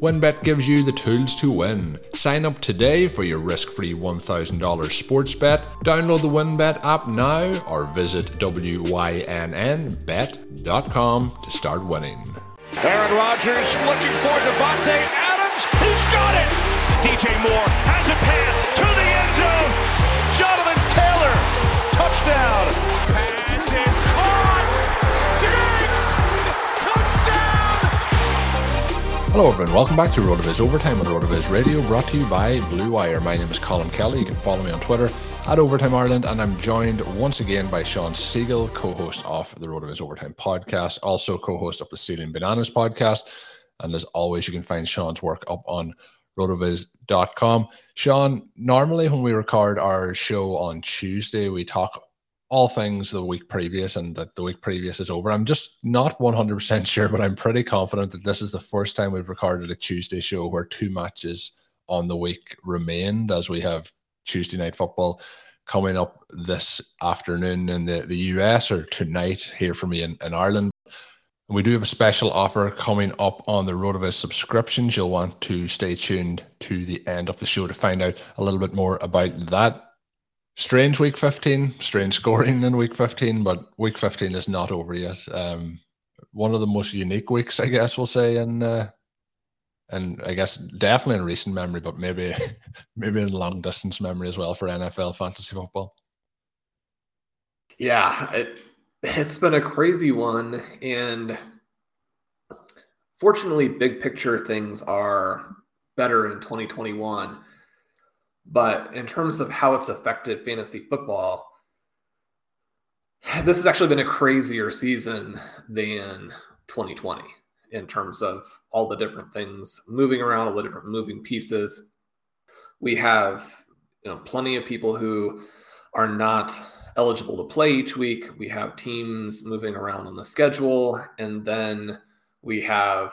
WynnBET gives you the tools to win. Sign up today for your risk free $1,000 sports bet. Download the WynnBET app now or visit WYNNBet.com to start winning. Aaron Rodgers looking for Davante Adams. He's got it. DJ Moore has a pass to the end zone. Jonathan Taylor, touchdown. Pass is caught. Hello, everyone. Welcome back to RotoViz Overtime on RotoViz Radio, brought to you by Blue Wire. My name is Colm Kelly. You can follow me on Twitter at Overtime Ireland, and I'm joined once again by Shawn Siegele, co-host of the RotoViz Overtime podcast, also co-host of the Stealing Bananas podcast. And as always, you can find Shawn's work up on rotoviz.com. Shawn, normally when we record our show on Tuesday, we talk all things the week previous and that the week previous is over. I'm just not 100% sure, but I'm pretty confident that this is the first time we've recorded a Tuesday show where two matches on the week remained as we have Tuesday night football coming up this afternoon in the, the US or tonight here for me in, in Ireland. We do have a special offer coming up on the RotoViz subscriptions. You'll want to stay tuned to the end of the show to find out a little bit more about that. Strange week 15, strange scoring in week 15, but week 15 is not over yet. Um, one of the most unique weeks, I guess we'll say, in uh, and I guess definitely in recent memory, but maybe maybe in long distance memory as well for NFL fantasy football. Yeah, it, it's been a crazy one, and fortunately, big picture things are better in 2021. But in terms of how it's affected fantasy football, this has actually been a crazier season than 2020 in terms of all the different things moving around, all the different moving pieces. We have, you know, plenty of people who are not eligible to play each week. We have teams moving around on the schedule, and then we have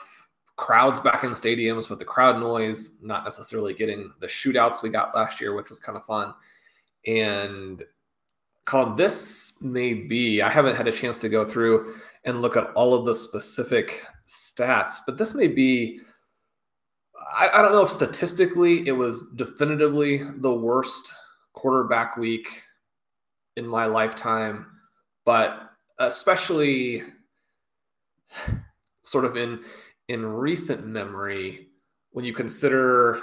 crowds back in stadiums with the crowd noise, not necessarily getting the shootouts we got last year, which was kind of fun. And Colm, this may be, I haven't had a chance to go through and look at all of the specific stats, but this may be, I, I don't know if statistically it was definitively the worst quarterback week in my lifetime, but especially sort of in in recent memory when you consider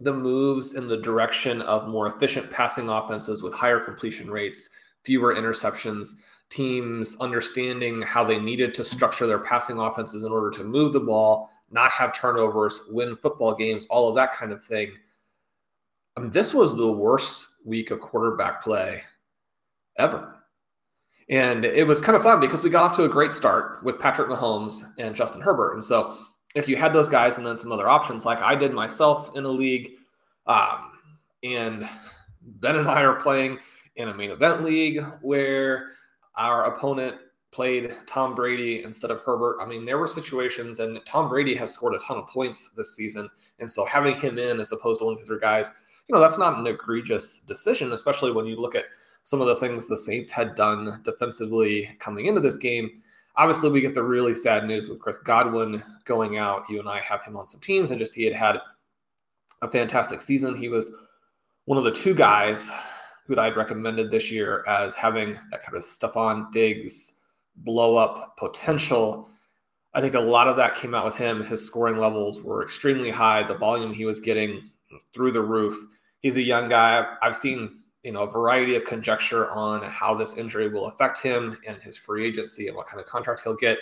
the moves in the direction of more efficient passing offenses with higher completion rates, fewer interceptions, teams understanding how they needed to structure their passing offenses in order to move the ball, not have turnovers, win football games, all of that kind of thing. I mean, this was the worst week of quarterback play ever. And it was kind of fun because we got off to a great start with Patrick Mahomes and Justin Herbert. And so if you had those guys and then some other options, like I did myself in a league, um, and Ben and I are playing in a main event league where our opponent played Tom Brady instead of Herbert. I mean, there were situations, and Tom Brady has scored a ton of points this season. And so having him in as opposed to one of the three guys, you know, that's not an egregious decision, especially when you look at some of the things the Saints had done defensively coming into this game. Obviously, we get the really sad news with Chris Godwin going out. You and I have him on some teams, and just he had had a fantastic season. He was one of the two guys who I'd recommended this year as having that kind of Stefon Diggs blow up potential. I think a lot of that came out with him. His scoring levels were extremely high. The volume he was getting through the roof. He's a young guy. I've seen you know a variety of conjecture on how this injury will affect him and his free agency and what kind of contract he'll get.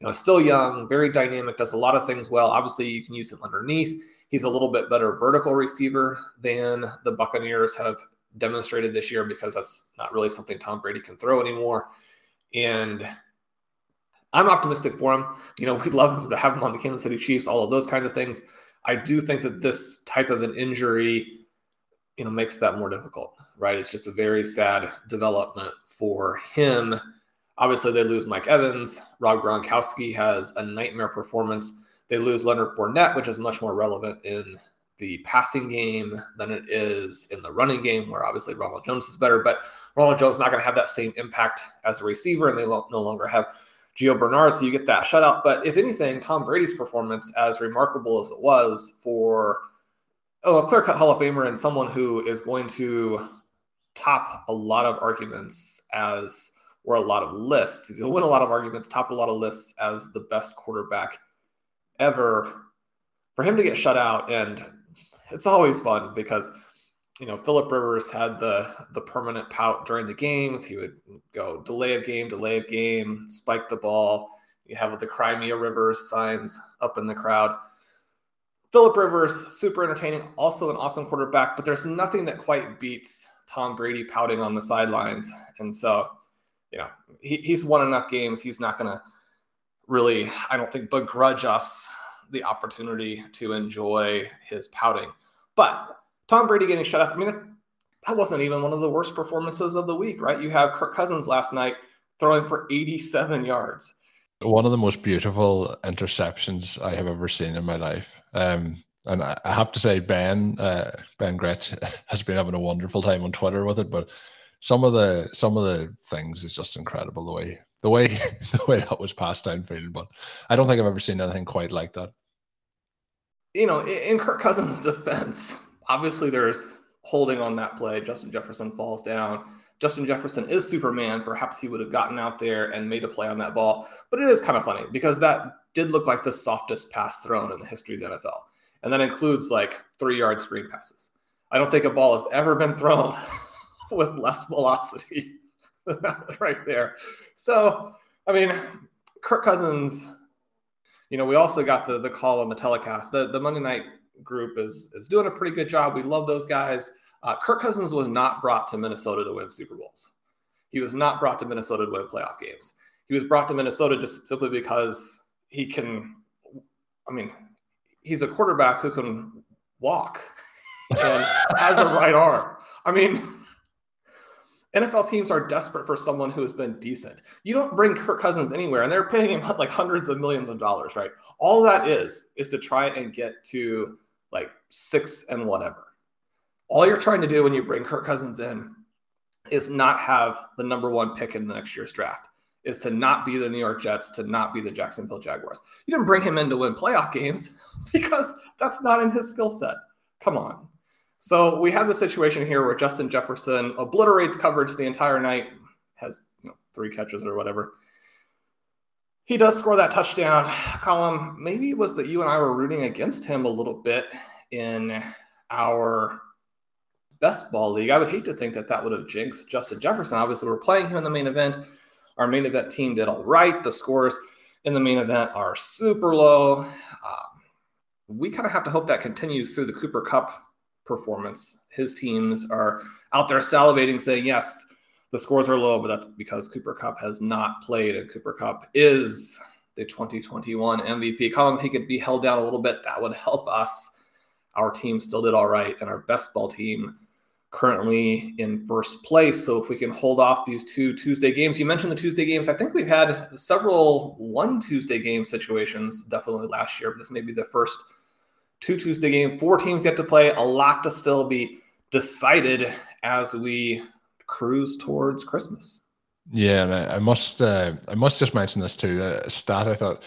You know, still young, very dynamic, does a lot of things well. Obviously, you can use him underneath. He's a little bit better vertical receiver than the Buccaneers have demonstrated this year because that's not really something Tom Brady can throw anymore. And I'm optimistic for him. You know, we'd love to have him on the Kansas City Chiefs, all of those kinds of things. I do think that this type of an injury, you know, makes that more difficult, right? It's just a very sad development for him. Obviously, they lose Mike Evans. Rob Gronkowski has a nightmare performance. They lose Leonard Fournette, which is much more relevant in the passing game than it is in the running game, where obviously Ronald Jones is better. But Ronald Jones is not going to have that same impact as a receiver, and they no longer have Gio Bernard, so you get that shutout. But if anything, Tom Brady's performance, as remarkable as it was for oh, a clear cut Hall of Famer and someone who is going to top a lot of arguments as or a lot of lists. He's going to win a lot of arguments, top a lot of lists as the best quarterback ever. For him to get shut out, and it's always fun because you know, Philip Rivers had the the permanent pout during the games. He would go delay of game, delay of game, spike the ball. You have the Crimea Rivers signs up in the crowd. Philip Rivers, super entertaining, also an awesome quarterback, but there's nothing that quite beats Tom Brady pouting on the sidelines. And so, you know, he, he's won enough games. He's not going to really, I don't think, begrudge us the opportunity to enjoy his pouting. But Tom Brady getting shut out. I mean, that wasn't even one of the worst performances of the week, right? You have Kirk Cousins last night throwing for 87 yards. One of the most beautiful interceptions I have ever seen in my life. Um, and I have to say, Ben uh, Ben Gretch has been having a wonderful time on Twitter with it. But some of the some of the things is just incredible the way the way the way that was passed downfield. But I don't think I've ever seen anything quite like that. You know, in Kirk Cousins' defense, obviously there's holding on that play. Justin Jefferson falls down. Justin Jefferson is Superman. Perhaps he would have gotten out there and made a play on that ball. But it is kind of funny because that did look like the softest pass thrown in the history of the NFL. And that includes like three yard screen passes. I don't think a ball has ever been thrown with less velocity than that right there. So, I mean, Kirk Cousins, you know, we also got the the call on the telecast. The the Monday night group is is doing a pretty good job. We love those guys. Uh, Kirk Cousins was not brought to Minnesota to win Super Bowls. He was not brought to Minnesota to win playoff games. He was brought to Minnesota just simply because he can. I mean, he's a quarterback who can walk and has a right arm. I mean, NFL teams are desperate for someone who has been decent. You don't bring Kirk Cousins anywhere, and they're paying him like hundreds of millions of dollars, right? All that is is to try and get to like six and whatever. All you're trying to do when you bring Kirk Cousins in is not have the number one pick in the next year's draft, is to not be the New York Jets, to not be the Jacksonville Jaguars. You didn't bring him in to win playoff games because that's not in his skill set. Come on. So we have the situation here where Justin Jefferson obliterates coverage the entire night, has you know, three catches or whatever. He does score that touchdown. Colm, maybe it was that you and I were rooting against him a little bit in our best ball league. I would hate to think that that would have jinxed Justin Jefferson. Obviously, we're playing him in the main event. Our main event team did all right. The scores in the main event are super low. Um, we kind of have to hope that continues through the Cooper Kupp performance. His teams are out there salivating, saying, yes, the scores are low, but that's because Cooper Kupp has not played, and Cooper Kupp is the 2021 MVP. Colm, he could be held down a little bit. That would help us. Our team still did all right, and our best ball team currently in first place. So if we can hold off these two Tuesday games, you mentioned the Tuesday games. I think we've had several one Tuesday game situations definitely last year, but this may be the first two Tuesday game, four teams yet to play, a lot to still be decided as we cruise towards Christmas. Yeah, and I, I must uh, I must just mention this too. A stat I thought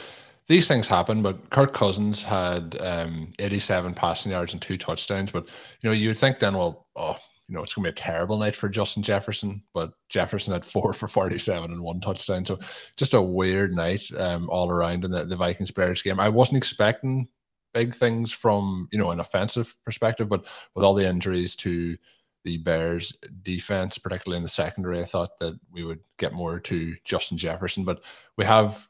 these things happen, but Kirk Cousins had um, 87 passing yards and two touchdowns. But you know, you'd think then, well, oh, you know, it's going to be a terrible night for Justin Jefferson, but Jefferson had four for 47 and one touchdown. So just a weird night um, all around in the, the Vikings Bears game. I wasn't expecting big things from, you know, an offensive perspective, but with all the injuries to the Bears defense, particularly in the secondary, I thought that we would get more to Justin Jefferson, but we have,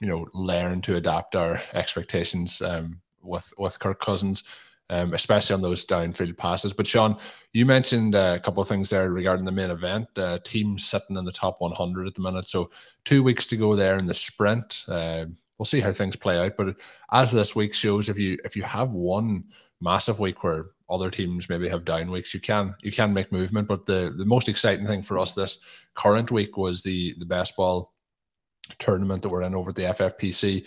you know, learned to adapt our expectations um, with, with Kirk Cousins um, especially on those downfield passes. But Shawn, you mentioned uh, a couple of things there regarding the main event. Uh, sitting in the top 100 at the minute, so two weeks to go there in the sprint. Uh, we'll see how things play out. But as this week shows, if you if you have one massive week where other teams maybe have down weeks, you can you can make movement. But the the most exciting thing for us this current week was the the best ball tournament that we're in over at the FFPC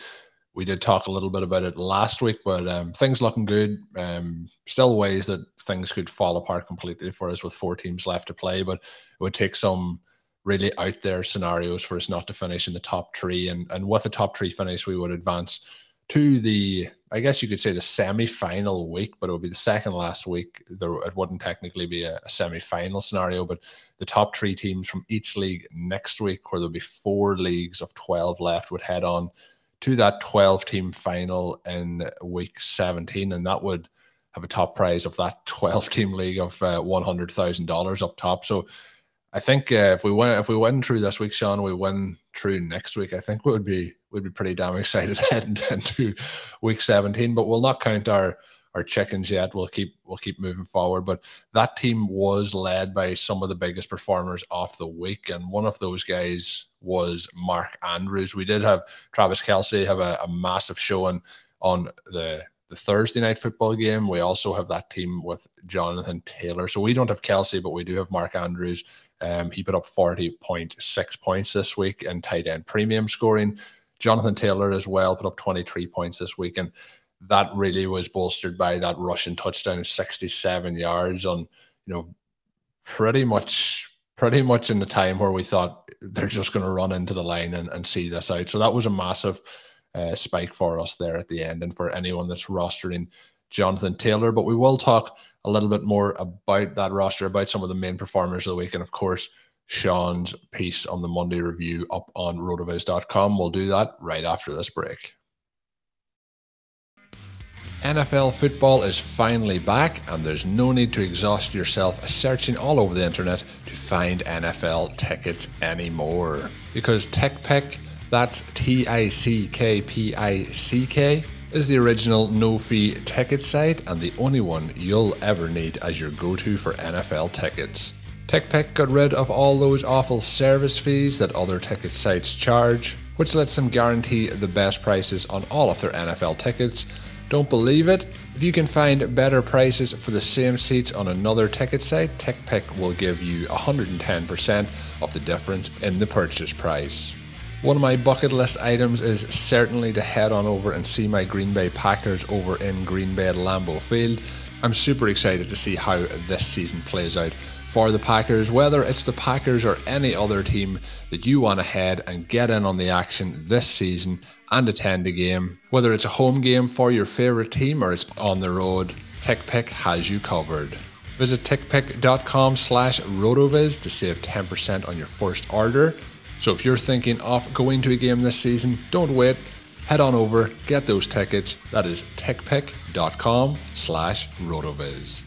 we did talk a little bit about it last week, but um, things looking good. Um, still ways that things could fall apart completely for us with four teams left to play, but it would take some really out there scenarios for us not to finish in the top three. And and with a top three finish, we would advance to the I guess you could say the semi-final week, but it would be the second last week. There it wouldn't technically be a, a semi-final scenario, but the top three teams from each league next week, where there'll be four leagues of twelve left, would head on to that 12 team final in week 17 and that would have a top prize of that 12 team league of uh, $100,000 up top. So I think uh, if we win if we win through this week Shawn we win through next week I think we would be we'd be pretty damn excited heading into week 17 but we'll not count our our chickens yet we'll keep we'll keep moving forward but that team was led by some of the biggest performers off the week and one of those guys was Mark Andrews. We did have Travis Kelce have a, a massive showing on the the Thursday night football game. We also have that team with Jonathan Taylor. So we don't have Kelce, but we do have Mark Andrews. Um, he put up 40.6 points this week in tight end premium scoring. Jonathan Taylor as well put up 23 points this week. And that really was bolstered by that rushing touchdown of 67 yards on, you know, pretty much pretty much in the time where we thought they're just going to run into the line and, and see this out. So that was a massive uh, spike for us there at the end and for anyone that's rostering Jonathan Taylor. But we will talk a little bit more about that roster, about some of the main performers of the week. And of course, Sean's piece on the Monday review up on rotoviz.com. We'll do that right after this break. NFL football is finally back, and there's no need to exhaust yourself searching all over the internet to find NFL tickets anymore. Because TickPick, that's T I C K P I C K, is the original no fee ticket site and the only one you'll ever need as your go to for NFL tickets. TickPick got rid of all those awful service fees that other ticket sites charge, which lets them guarantee the best prices on all of their NFL tickets don't believe it? If you can find better prices for the same seats on another ticket site, TickPick will give you 110% of the difference in the purchase price. One of my bucket list items is certainly to head on over and see my Green Bay Packers over in Green Bay at Lambeau Field. I'm super excited to see how this season plays out for the Packers, whether it's the Packers or any other team that you want to head and get in on the action this season and attend a game. Whether it's a home game for your favourite team or it's on the road, TickPick has you covered. Visit tickpick.com slash rotoviz to save 10% on your first order. So if you're thinking of going to a game this season, don't wait. Head on over, get those tickets. That is tickpick.com slash rotoviz.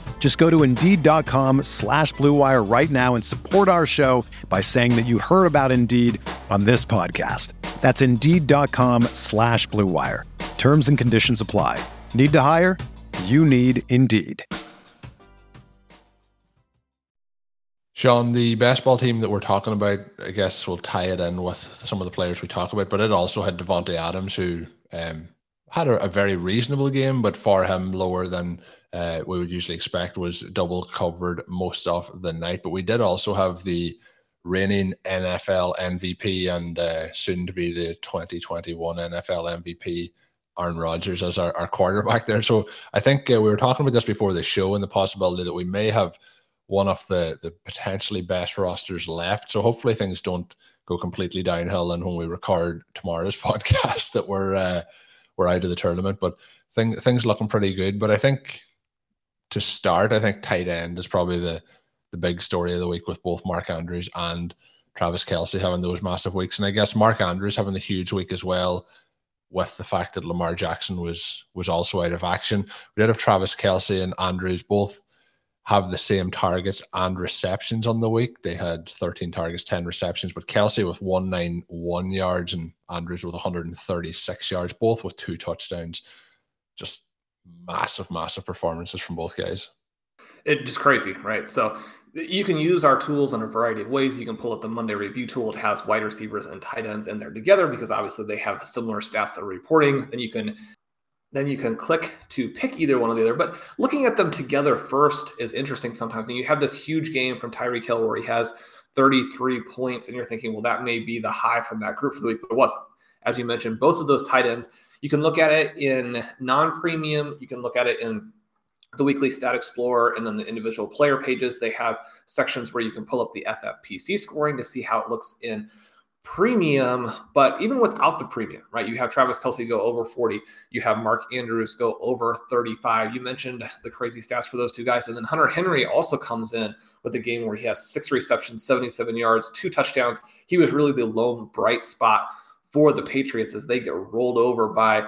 Just go to Indeed.com slash BlueWire right now and support our show by saying that you heard about Indeed on this podcast. That's Indeed.com slash BlueWire. Terms and conditions apply. Need to hire? You need Indeed. Shawn, the best ball team that we're talking about, I guess we'll tie it in with some of the players we talk about, but it also had Davante Adams, who um, had a, a, very reasonable game, but for him lower than uh, we would usually expect, was double covered most of the night. But we did also have the reigning NFL MVP and uh, soon to be the 2021 NFL MVP, Aaron Rodgers, as our, our quarterback there. So I think uh, we were talking about this before the show and the possibility that we may have one of the, the potentially best rosters left. So hopefully things don't go completely downhill. And when we record tomorrow's podcast, that we're uh, we're out of the tournament. But thing, things looking pretty good. But I think to start, I think tight end is probably the the big story of the week with both Mark Andrews and Travis Kelce having those massive weeks. And I guess Mark Andrews having the huge week as well, with the fact that Lamar Jackson was was also out of action. We did have Travis Kelce and Andrews both have the same targets and receptions on the week. They had 13 targets, 10 receptions, but Kelce with 191 yards and Andrews with 136 yards, both with two touchdowns. Just massive, massive performances from both guys. It's just crazy, right? So you can use our tools in a variety of ways. You can pull up the Monday review tool. It has wide receivers and tight ends in there together because obviously they have similar stats that are reporting. Then you can then you can click to pick either one or the other. But looking at them together first is interesting sometimes. And you have this huge game from Tyreek Hill where he has 33 points, and you're thinking, well, that may be the high from that group for the week, but it wasn't. As you mentioned, both of those tight ends, you can look at it in non premium, you can look at it in the weekly stat explorer and then the individual player pages they have sections where you can pull up the ffpc scoring to see how it looks in premium, but even without the premium, right? You have Travis Kelce go over 40. You have Mark Andrews go over 35. You mentioned the crazy stats for those two guys. And then Hunter Henry also comes in with a game where he has six receptions, 77 yards, two touchdowns. He was really the lone bright spot for the Patriots as they get rolled over by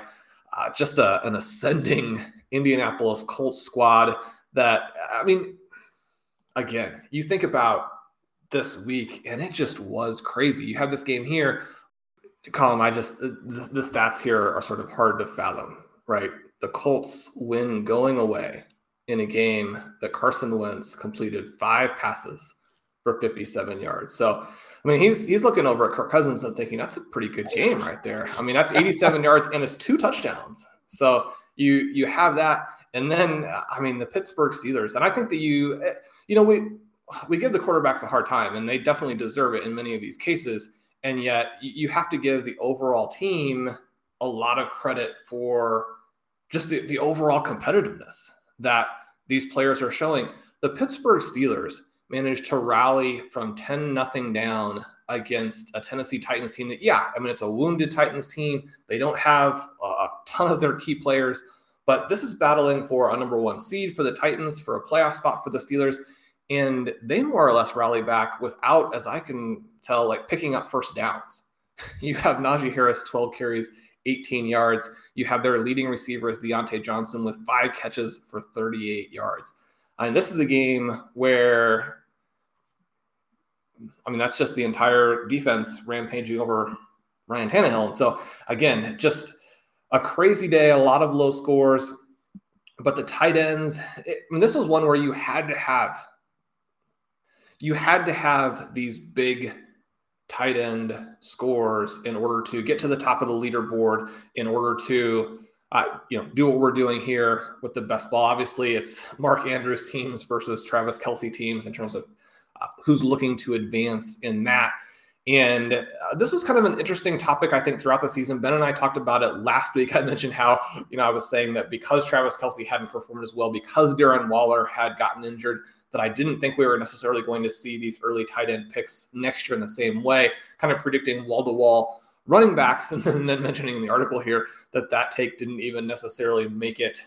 uh, just a, an ascending Indianapolis Colts squad that, I mean, again, you think about this week, and it just was crazy. You have this game here, Colm. I just the, the stats here are sort of hard to fathom, right? The Colts win going away in a game that Carson Wentz completed five passes for 57 yards. So, I mean, he's he's looking over at Kirk Cousins and thinking that's a pretty good game right there. I mean, that's 87 yards and it's two touchdowns. So you you have that, and then I mean the Pittsburgh Steelers, and I think that you eh, you know we we give the quarterbacks a hard time, and they definitely deserve it in many of these cases. And yet, you have to give the overall team a lot of credit for just the, the overall competitiveness that these players are showing. The Pittsburgh Steelers managed to rally from 10 nothing down against a Tennessee Titans team that, yeah, I mean, it's a wounded Titans team. They don't have a ton of their key players, but this is battling for a number one seed for the Titans, for a playoff spot for the Steelers and they more or less rally back without, as I can tell, like picking up first downs. You have Najee Harris, 12 carries, 18 yards. You have their leading receiver is Diontae Johnson with five catches for 38 yards. And this is a game where, I mean, that's just the entire defense rampaging over Ryan Tannehill. And so, again, just a crazy day, a lot of low scores. But the tight ends, it, I mean, this was one where you had to have you had to have these big tight end scores in order to get to the top of the leaderboard in order to uh, you know do what we're doing here with the best ball obviously it's mark andrews teams versus travis Kelce teams in terms of uh, who's looking to advance in that and uh, this was kind of an interesting topic, I think, throughout the season. Ben and I talked about it last week. I mentioned how, you know, I was saying that because Travis Kelce hadn't performed as well, because Darren Waller had gotten injured, that I didn't think we were necessarily going to see these early tight end picks next year in the same way, kind of predicting wall to wall running backs, and then, and then mentioning in the article here that that take didn't even necessarily make it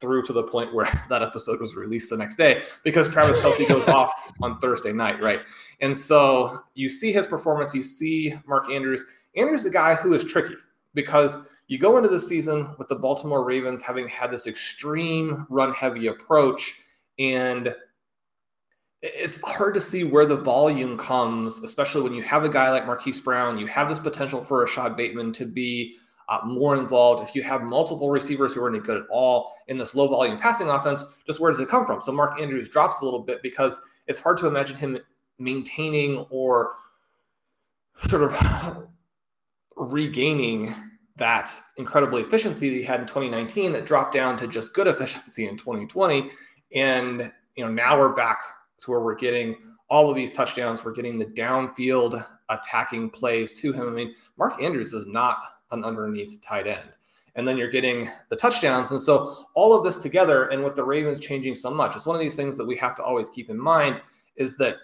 through to the point where that episode was released the next day because Travis Kelce goes off on Thursday night, right? And so you see his performance, you see Mark Andrews. Andrews the guy who is tricky because you go into the season with the Baltimore Ravens having had this extreme run heavy approach, and it's hard to see where the volume comes, especially when you have a guy like Marquise Brown. You have this potential for Rashod Bateman to be uh, more involved. If you have multiple receivers who are any good at all in this low volume passing offense, just where does it come from? So Mark Andrews drops a little bit because it's hard to imagine him maintaining or sort of regaining that incredible efficiency that he had in 2019 that dropped down to just good efficiency in 2020. And you know, now we're back to where we're getting all of these touchdowns. We're getting the downfield attacking plays to him. I mean, Mark Andrews is not an underneath tight end. And then you're getting the touchdowns. And so all of this together, and with the Ravens changing so much, it's one of these things that we have to always keep in mind is that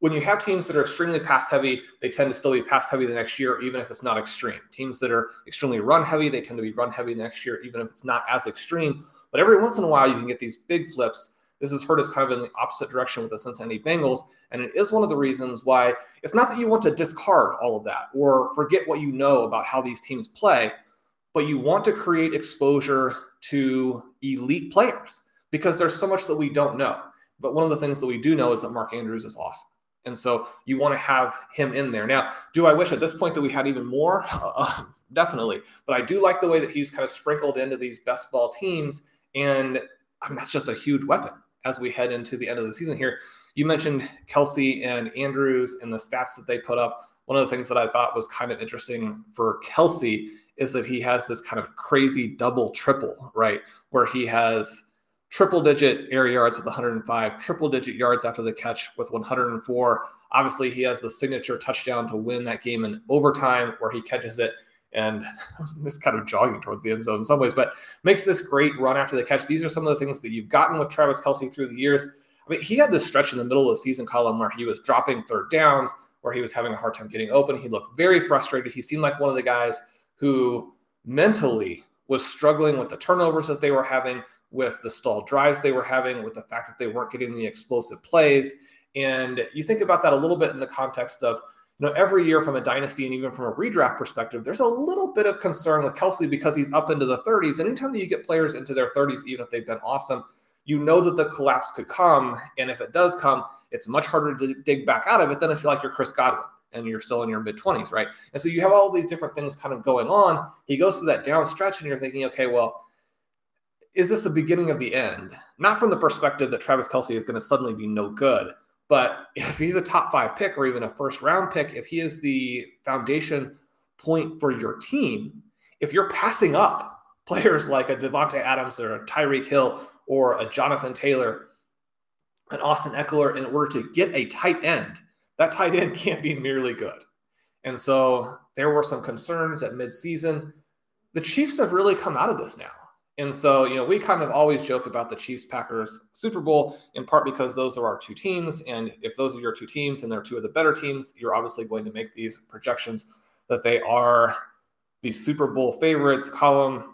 when you have teams that are extremely pass heavy, they tend to still be pass heavy the next year, even if it's not extreme. Teams that are extremely run heavy, they tend to be run heavy the next year, even if it's not as extreme. But every once in a while, you can get these big flips. This has hurt us kind of in the opposite direction with the Cincinnati Bengals. And it is one of the reasons why it's not that you want to discard all of that or forget what you know about how these teams play, but you want to create exposure to elite players because there's so much that we don't know. But one of the things that we do know is that Mark Andrews is awesome. And so you want to have him in there. Now, do I wish at this point that we had even more? Uh, definitely. But I do like the way that he's kind of sprinkled into these best ball teams. And I mean, that's just a huge weapon as we head into the end of the season here. You mentioned Kelce and Andrews and the stats that they put up. One of the things that I thought was kind of interesting for Kelce is that he has this kind of crazy double triple, right? Where he has triple digit air yards with 105, triple digit yards after the catch with 104. Obviously, he has the signature touchdown to win that game in overtime where he catches it and this kind of jogging towards the end zone in some ways, but makes this great run after the catch. These are some of the things that you've gotten with Travis Kelce through the years. I mean, he had this stretch in the middle of the season Colm where he was dropping third downs, where he was having a hard time getting open. He looked very frustrated. He seemed like one of the guys who mentally was struggling with the turnovers that they were having, with the stalled drives they were having, with the fact that they weren't getting the explosive plays. And you think about that a little bit in the context of, you know, every year from a dynasty and even from a redraft perspective, there's a little bit of concern with Kelce because he's up into the 30s. And anytime that you get players into their 30s, even if they've been awesome, you know that the collapse could come. And if it does come, it's much harder to dig back out of it than if you're like you're Chris Godwin and you're still in your mid 20s, right? And so you have all these different things kind of going on. He goes through that down stretch, and you're thinking, okay, well, is this the beginning of the end? Not from the perspective that Travis Kelce is going to suddenly be no good, but if he's a top five pick or even a first round pick, if he is the foundation point for your team, if you're passing up players like a Davante Adams or a Tyreek Hill or a Jonathan Taylor, an Austin Ekeler in order to get a tight end, that tight end can't be merely good. And so there were some concerns at midseason. The Chiefs have really come out of this now. And so, you know, we kind of always joke about the Chiefs Packers Super Bowl in part because those are our two teams. And if those are your two teams and they're two of the better teams, you're obviously going to make these projections that they are the Super Bowl favorites Colm.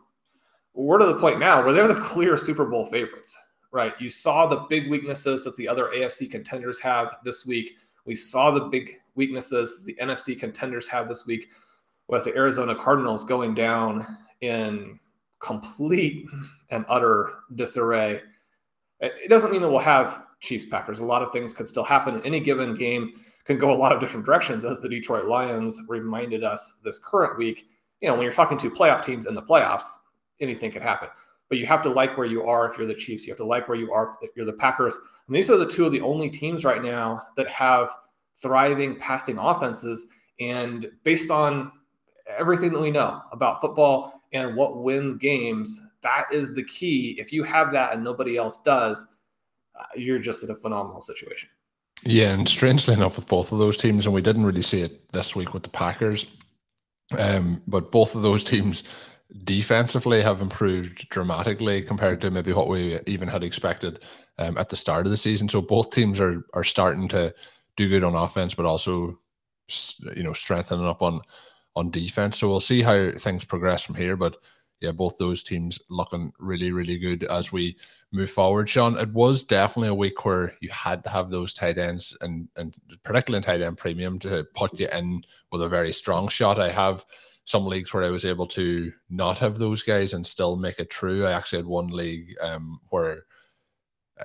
We're to the point now where they're the clear Super Bowl favorites, right? You saw the big weaknesses that the other AFC contenders have this week. We saw the big weaknesses the NFC contenders have this week with the Arizona Cardinals going down in complete and utter disarray. It doesn't mean that we'll have Chiefs Packers. A lot of things could still happen. Any given game can go a lot of different directions, as the Detroit Lions reminded us this current week. You know, when you're talking to playoff teams in the playoffs, anything can happen. But you have to like where you are if you're the Chiefs. You have to like where you are if you're the Packers. And these are the two of the only teams right now that have thriving passing offenses. And based on everything that we know about football and what wins games, that is the key. If you have that and nobody else does, uh, you're just in a phenomenal situation. Yeah, and strangely enough, with both of those teams, and we didn't really see it this week with the Packers, um, but both of those teams defensively have improved dramatically compared to maybe what we even had expected um, at the start of the season. So both teams are are starting to do good on offense, but also you know strengthening up on on defense. So we'll see how things progress from here. But yeah, both those teams looking really, really good as we move forward. Shawn, it was definitely a week where you had to have those tight ends and and particularly in tight end premium to put you in with a very strong shot. I have some leagues where I was able to not have those guys and still make it true. I actually had one league um, where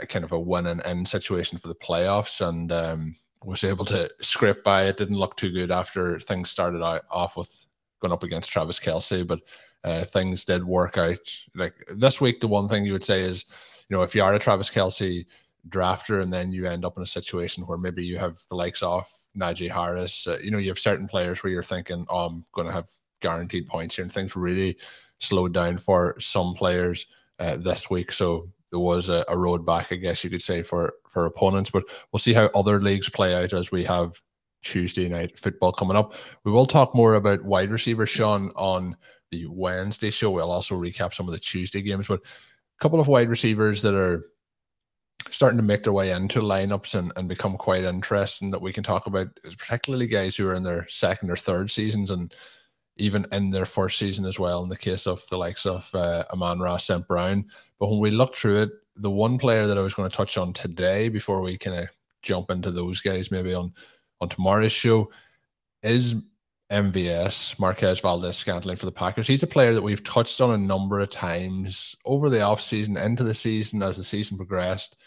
kind of a win and end situation for the playoffs and um, was able to scrape by. It didn't look too good after things started out off with going up against Travis Kelce, but uh, things did work out. Like this week, the one thing you would say is, you know, if you are a Travis Kelce drafter and then you end up in a situation where maybe you have the likes of Najee Harris, uh, you know, you have certain players where you're thinking, oh, I'm going to have guaranteed points here, and things really slowed down for some players uh, this week. So there was a, a, road back, I guess you could say, for for opponents. But we'll see how other leagues play out as we have Tuesday night football coming up. We will talk more about wide receiver Shawn, on the Wednesday show. We'll also recap some of the Tuesday games, but a couple of wide receivers that are starting to make their way into lineups and, and become quite interesting that we can talk about, particularly guys who are in their second or third seasons and even in their first season as well, in the case of the likes of uh, Amon-Ra St. Brown. But when we look through it, the one player that I was going to touch on today before we kind of jump into those guys maybe on, on tomorrow's show is MVS, Marquez Valdes-Scantling for the Packers. He's a player that we've touched on a number of times over the offseason, into the season, as the season progressed,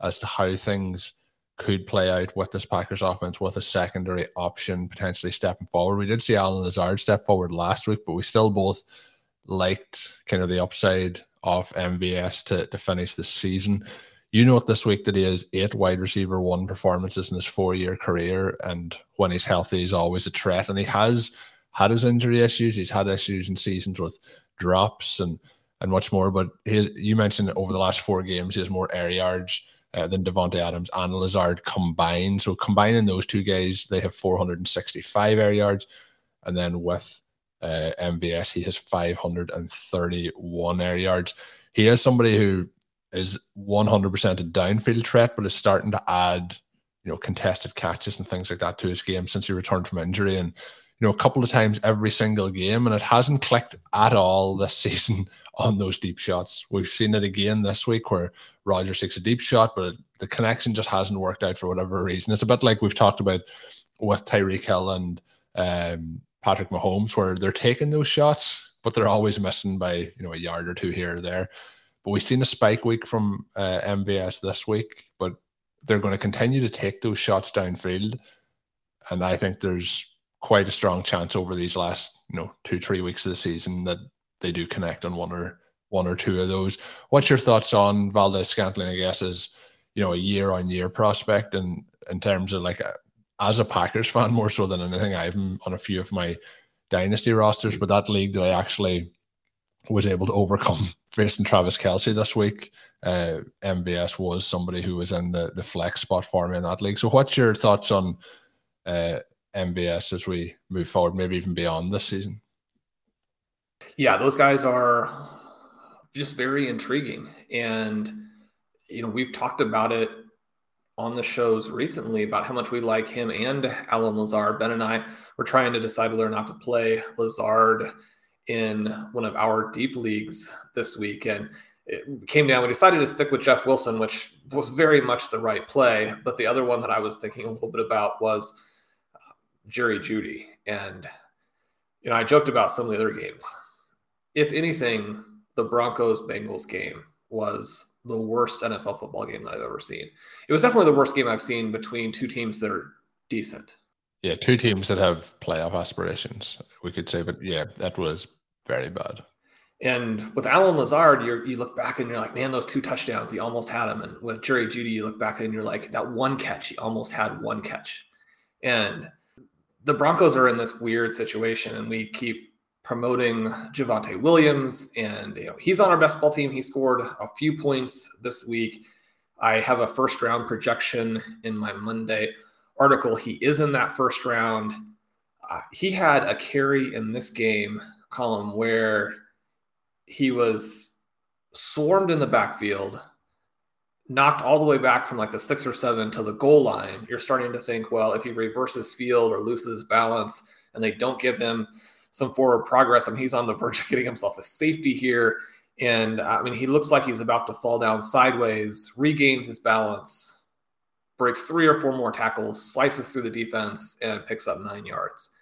as to how things could play out with this Packers offense with a secondary option potentially stepping forward. We did see Allen Lazard step forward last week, but we still both liked kind of the upside of MVS to, to finish the season. You note this week that he has eight wide receiver one performances in his four year career. And when he's healthy, he's always a threat. And he has had his injury issues. He's had issues in seasons with drops and, and much more. But he, you mentioned over the last four games, he has more air yards uh, than Davante Adams and Lazard combined. So combining those two guys, they have 465 air yards. And then with uh, he has 531 air yards. He is somebody who is 100% a downfield threat, but is starting to add, you know, contested catches and things like that to his game since he returned from injury. And, you know, a couple of times every single game, and it hasn't clicked at all this season on those deep shots. We've seen it again this week where Rodgers takes a deep shot, but the connection just hasn't worked out for whatever reason. It's a bit like we've talked about with Tyreek Hill and um, Patrick Mahomes, where they're taking those shots, but they're always missing by you know a yard or two here or there. But we've seen a spike week from uh, MVS this week, but they're going to continue to take those shots downfield, and I think there's quite a strong chance over these last you know two three weeks of the season that they do connect on one or one or two of those. What's your thoughts on Valdes-Scantling? I guess is you know a year on year prospect, and in terms of like a, as a Packers fan more so than anything, I've on a few of my dynasty rosters, but that league that I actually was able to overcome facing Travis Kelce this week. Uh, MVS was somebody who was in the the flex spot for me in that league. So, what's your thoughts on uh, MVS as we move forward, maybe even beyond this season? Yeah, those guys are just very intriguing. And, you know, we've talked about it on the shows recently about how much we like him and Allen Lazard. Ben and I were trying to decide whether or not to play Lazard in one of our deep leagues this week. And it came down, we decided to stick with Jeff Wilson, which was very much the right play. But the other one that I was thinking a little bit about was uh, Jerry Jeudy. And, you know, I joked about some of the other games if anything, the Broncos Bengals game was the worst NFL football game that I've ever seen. It was definitely the worst game I've seen between two teams that are decent. Yeah, two teams that have playoff aspirations, we could say, but yeah, that was very bad. And with Allen Lazard, you you look back and you're like, man, those two touchdowns, he almost had them. And with Jerry Jeudy, you look back and you're like, that one catch, he almost had one catch. And the Broncos are in this weird situation, and we keep promoting Javonte Williams, and you know he's on our best ball team. He scored a few points this week. I have a first round projection in my Monday article. He is in that first round. Uh, he had a carry in this game Colm where he was swarmed in the backfield, knocked all the way back from like the six or seven to the goal line. You're starting to think, well, if he reverses field or loses balance and they don't give him some forward progress, I mean, he's on the verge of getting himself a safety here. And uh, I mean, he looks like he's about to fall down sideways, regains his balance, breaks three or four more tackles, slices through the defense, and picks up nine yards.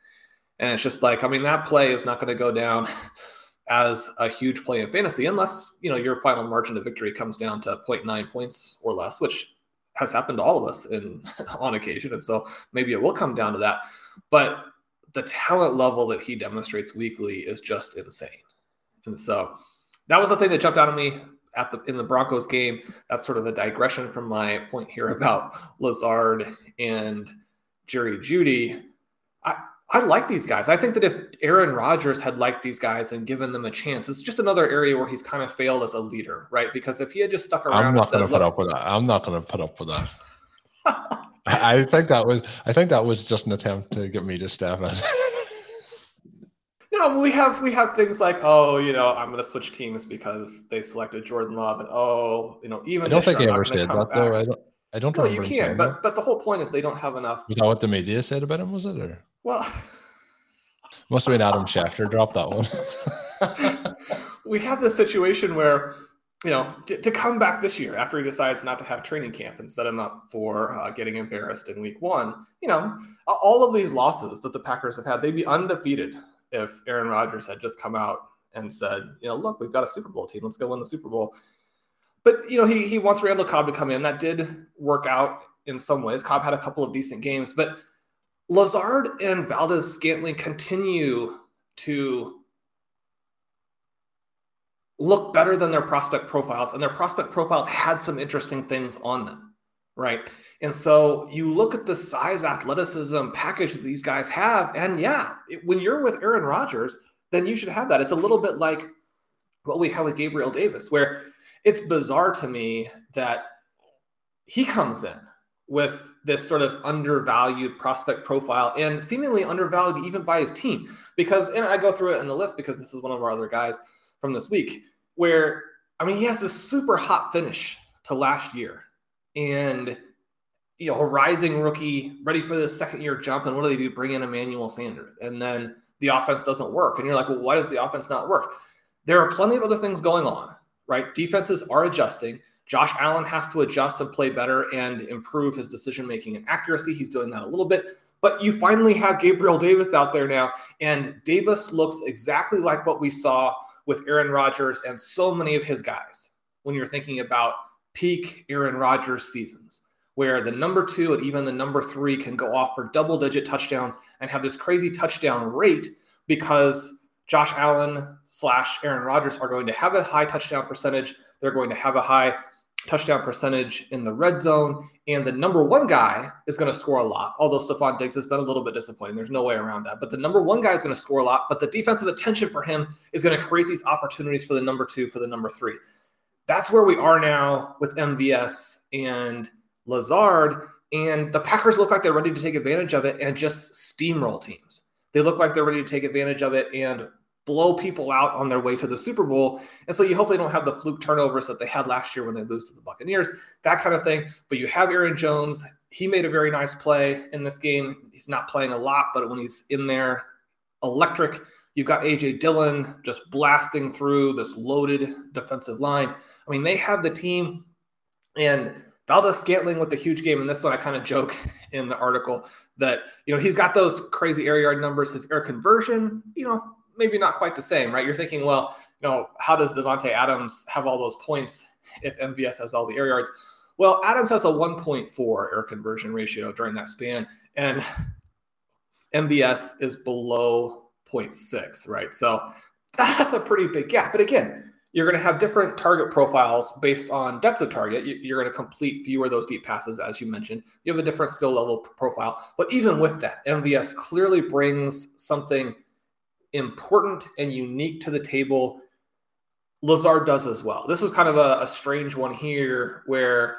And it's just like, I mean, that play is not going to go down as a huge play in fantasy unless, you know, your final margin of victory comes down to 0.9 points or less, which has happened to all of us in on occasion. And so maybe it will come down to that. But the talent level that he demonstrates weekly is just insane. And so that was the thing that jumped out at me at the in the Broncos game. That's sort of a digression from my point here about Lazard and Jerry Jeudy. I, I like these guys. I think that if Aaron Rodgers had liked these guys and given them a chance, it's just another area where he's kind of failed as a leader, right? Because if he had just stuck around, I'm not going to put up with that. I'm not going to put up with that. I think that was. I think that was just an attempt to get me to step in. No, we have we have things like oh, you know, I'm going to switch teams because they selected Jordan Love, and oh, you know, even I don't think he ever said that back. though. I don't. I don't. No, you can, but that. but the whole point is they don't have enough. Was that what the media said about him? Was it or? Well, must have been Adam Schefter dropped that one. we have this situation where you know, to, to, come back this year after he decides not to have training camp and set him up for uh, getting embarrassed in week one, you know, all of these losses that the Packers have had, they'd be undefeated if Aaron Rodgers had just come out and said, you know, look, we've got a Super Bowl team. Let's go win the Super Bowl. But, you know, he, he wants Randall Cobb to come in. That did work out in some ways. Cobb had a couple of decent games, but Lazard and Valdes-Scantling continue to look better than their prospect profiles, and their prospect profiles had some interesting things on them, right? And so you look at the size, athleticism package that these guys have, and yeah, it, when you're with Aaron Rodgers, then you should have that. It's a little bit like what we have with Gabriel Davis, where it's bizarre to me that he comes in with this sort of undervalued prospect profile and seemingly undervalued even by his team. Because, and I go through it in the list because this is one of our other guys from this week, where I mean, he has this super hot finish to last year, and you know, a rising rookie, ready for the second year jump, and what do they do? Bring in Emmanuel Sanders, and then the offense doesn't work, and you're like, well, why does the offense not work? There are plenty of other things going on, right? Defenses are adjusting. Josh Allen has to adjust and play better and improve his decision making and accuracy. He's doing that a little bit. But you finally have Gabriel Davis out there now, and Davis looks exactly like what we saw with Aaron Rodgers and so many of his guys when you're thinking about peak Aaron Rodgers seasons, where the number two and even the number three can go off for double digit touchdowns and have this crazy touchdown rate because Josh Allen slash Aaron Rodgers are going to have a high touchdown percentage. They're going to have a high touchdown percentage in the red zone. And the number one guy is going to score a lot, although Stefon Diggs has been a little bit disappointing. There's no way around that. But the number one guy is going to score a lot, but the defensive attention for him is going to create these opportunities for the number two, for the number three. That's where we are now with MVS and Lazard. And the Packers look like they're ready to take advantage of it and just steamroll teams. They look like they're ready to take advantage of it and blow people out on their way to the Super Bowl. And so you hope they don't have the fluke turnovers that they had last year when they lose to the Buccaneers, that kind of thing. But you have Aaron Jones. He made a very nice play in this game. He's not playing a lot, but when he's in there, electric. You've got AJ Dillon just blasting through this loaded defensive line. I mean, they have the team and Valdes-Scantling with the huge game. And this one I kind of joke in the article that, you know, he's got those crazy air yard numbers. His air conversion, you know, maybe not quite the same, right? You're thinking, well, you know, how does Davante Adams have all those points if MVS has all the air yards? Well, Adams has a 1.4 air conversion ratio during that span, and MVS is below 0.6, right? So that's a pretty big gap. But again, you're going to have different target profiles based on depth of target. You're going to complete fewer of those deep passes, as you mentioned. You have a different skill level profile. But even with that, MVS clearly brings something important and unique to the table. Lazard does as well. This was kind of a, a strange one here where,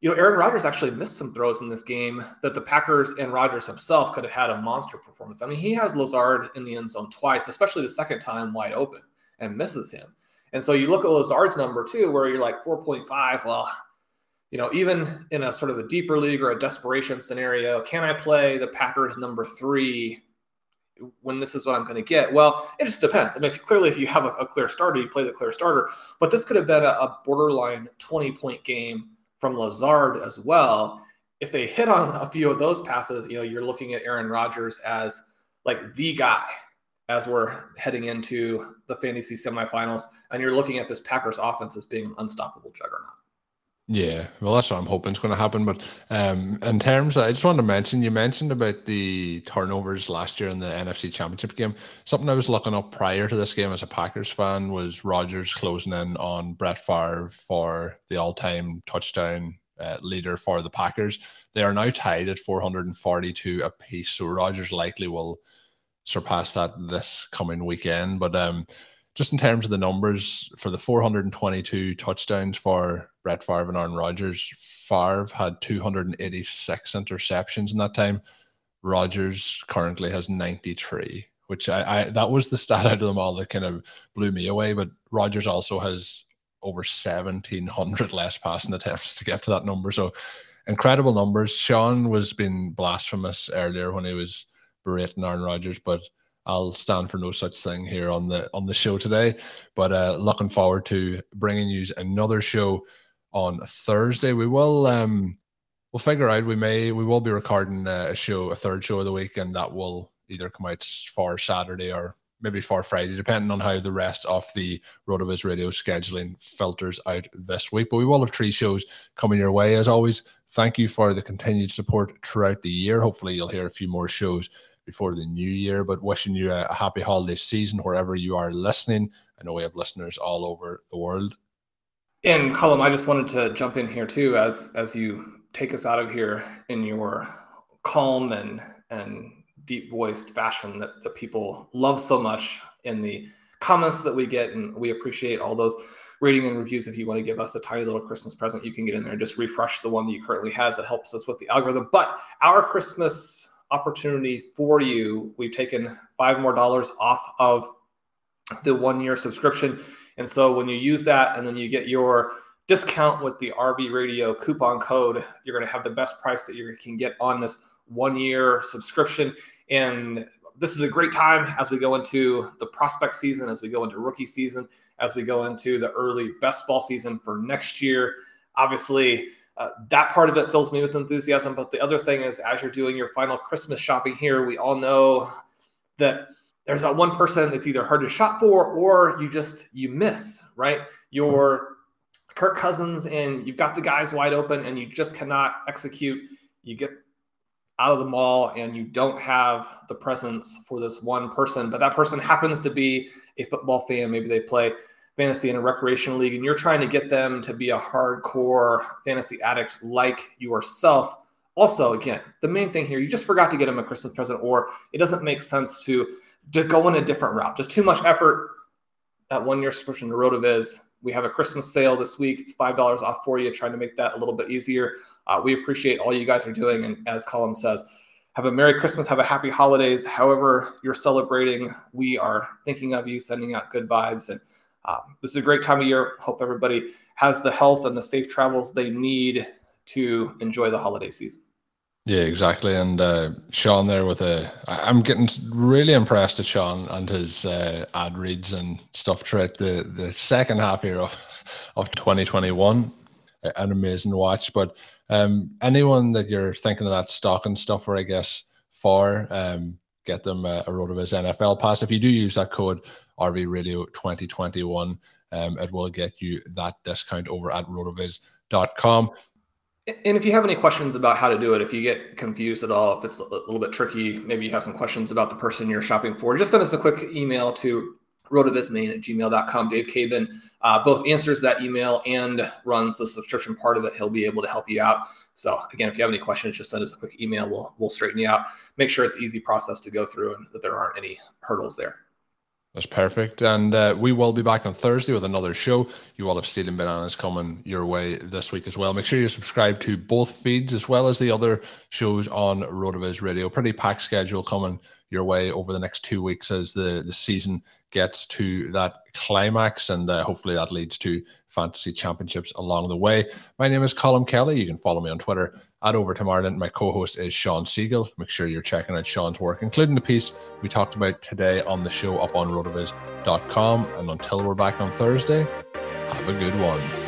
you know, Aaron Rodgers actually missed some throws in this game that the Packers and Rodgers himself could have had a monster performance. I mean, he has Lazard in the end zone twice, especially the second time wide open and misses him. And so you look at Lazard's number too, where you're like 4.5. Well, you know, even in a sort of a deeper league or a desperation scenario, can I play the Packers number three when this is what I'm going to get? Well, it just depends. I mean, if, clearly, if you have a, a, clear starter, you play the clear starter. But this could have been a, a borderline 20 point game from Lazard as well. If they hit on a few of those passes, you know, you're looking at Aaron Rodgers as like the guy as we're heading into the fantasy semifinals, and you're looking at this Packers offense as being an unstoppable juggernaut. Yeah, well, that's what I'm hoping is going to happen. But um, in terms, of, I just wanted to mention, you mentioned about the turnovers last year in the NFC Championship game. Something I was looking up prior to this game as a Packers fan was Rodgers closing in on Brett Favre for the all-time touchdown uh, leader for the Packers. They are now tied at 442 apiece, so Rodgers likely will surpass that this coming weekend. But um, just in terms of the numbers for the 422 touchdowns for Brett Favre and Aaron Rodgers, Favre had 286 interceptions in that time. Rodgers currently has 93, which I, I that was the stat out of them all that kind of blew me away. But Rodgers also has over 1700 less passing attempts to get to that number. So incredible numbers. Shawn was being blasphemous earlier when he was berating Aaron Rodgers, but I'll stand for no such thing here on the on the show today. But uh, looking forward to bringing you another show on Thursday. We will um we'll figure out. We may we will be recording a show, a third show of the week, and that will either come out for Saturday or maybe for Friday, depending on how the rest of the RotoViz Radio scheduling filters out this week. But we will have three shows coming your way. As always, thank you for the continued support throughout the year. Hopefully, you'll hear a few more shows before the new year. But wishing you a, happy holiday season wherever you are listening. I know we have listeners all over the world. And Colm, I just wanted to jump in here too, as as you take us out of here in your calm and and deep voiced fashion that, that people love so much in the comments that we get, and we appreciate all those rating and reviews. If you want to give us a tiny little Christmas present, you can get in there and just refresh the one that you currently has. That helps us with the algorithm. But our Christmas opportunity for you. We've taken five more dollars off of the one year subscription. And so when you use that and then you get your discount with the RV radio coupon code, you're going to have the best price that you can get on this one year subscription. And this is a great time as we go into the prospect season, as we go into rookie season, as we go into the early best ball season for next year. Obviously, uh, that part of it fills me with enthusiasm. But the other thing is, as you're doing your final Christmas shopping here, we all know that there's that one person that's either hard to shop for or you just you miss, right? Your Kirk Cousins and you've got the guys wide open and you just cannot execute. You get out of the mall and you don't have the presence for this one person, but that person happens to be a football fan. Maybe they play fantasy in a recreational league and you're trying to get them to be a hardcore fantasy addict like yourself. Also again the main thing here you just forgot to get them a christmas present or it doesn't make sense to to go in a different route. Just too much effort that one year subscription to rotoviz. We have a christmas sale this week. It's five dollars off for you trying to make that a little bit easier. Uh, we appreciate all you guys are doing and as colm says have a merry christmas have a happy holidays. However you're celebrating we are thinking of you sending out good vibes and um, this is a great time of year. Hope everybody has the health and the safe travels they need to enjoy the holiday season. Yeah, exactly. And uh, Shawn there with a, I'm getting really impressed at Shawn and his uh, ad reads and stuff throughout the, the second half here of, of 2021. An amazing watch. But um, anyone that you're thinking of that stock and stuff or I guess, for, um, get them a, a RotoViz NFL pass. If you do use that code RV Radio 2021. Um, it will get you that discount over at rotoviz.com. And if you have any questions about how to do it, if you get confused at all, if it's a little bit tricky, maybe you have some questions about the person you're shopping for, just send us a quick email to rotovizmain at gmail.com. Dave Cabin uh, both answers that email and runs the subscription part of it. He'll be able to help you out. So again, if you have any questions, just send us a quick email. We'll, we'll straighten you out. Make sure it's easy process to go through and that there aren't any hurdles there. That's perfect. And uh, we will be back on Thursday with another show. You all have Stealing Bananas coming your way this week as well. Make sure you subscribe to both feeds as well as the other shows on RotoViz Radio. Pretty packed schedule coming your way over the next two weeks as the, the season gets to that climax, and uh, hopefully that leads to fantasy championships along the way. My name is Colm Kelly. You can follow me on Twitter at Overtime Ireland. My co-host is Shawn Siegele. Make sure you're checking out Shawn's work, including the piece we talked about today on the show up on rotoviz.com. And until we're back on Thursday, have a good one.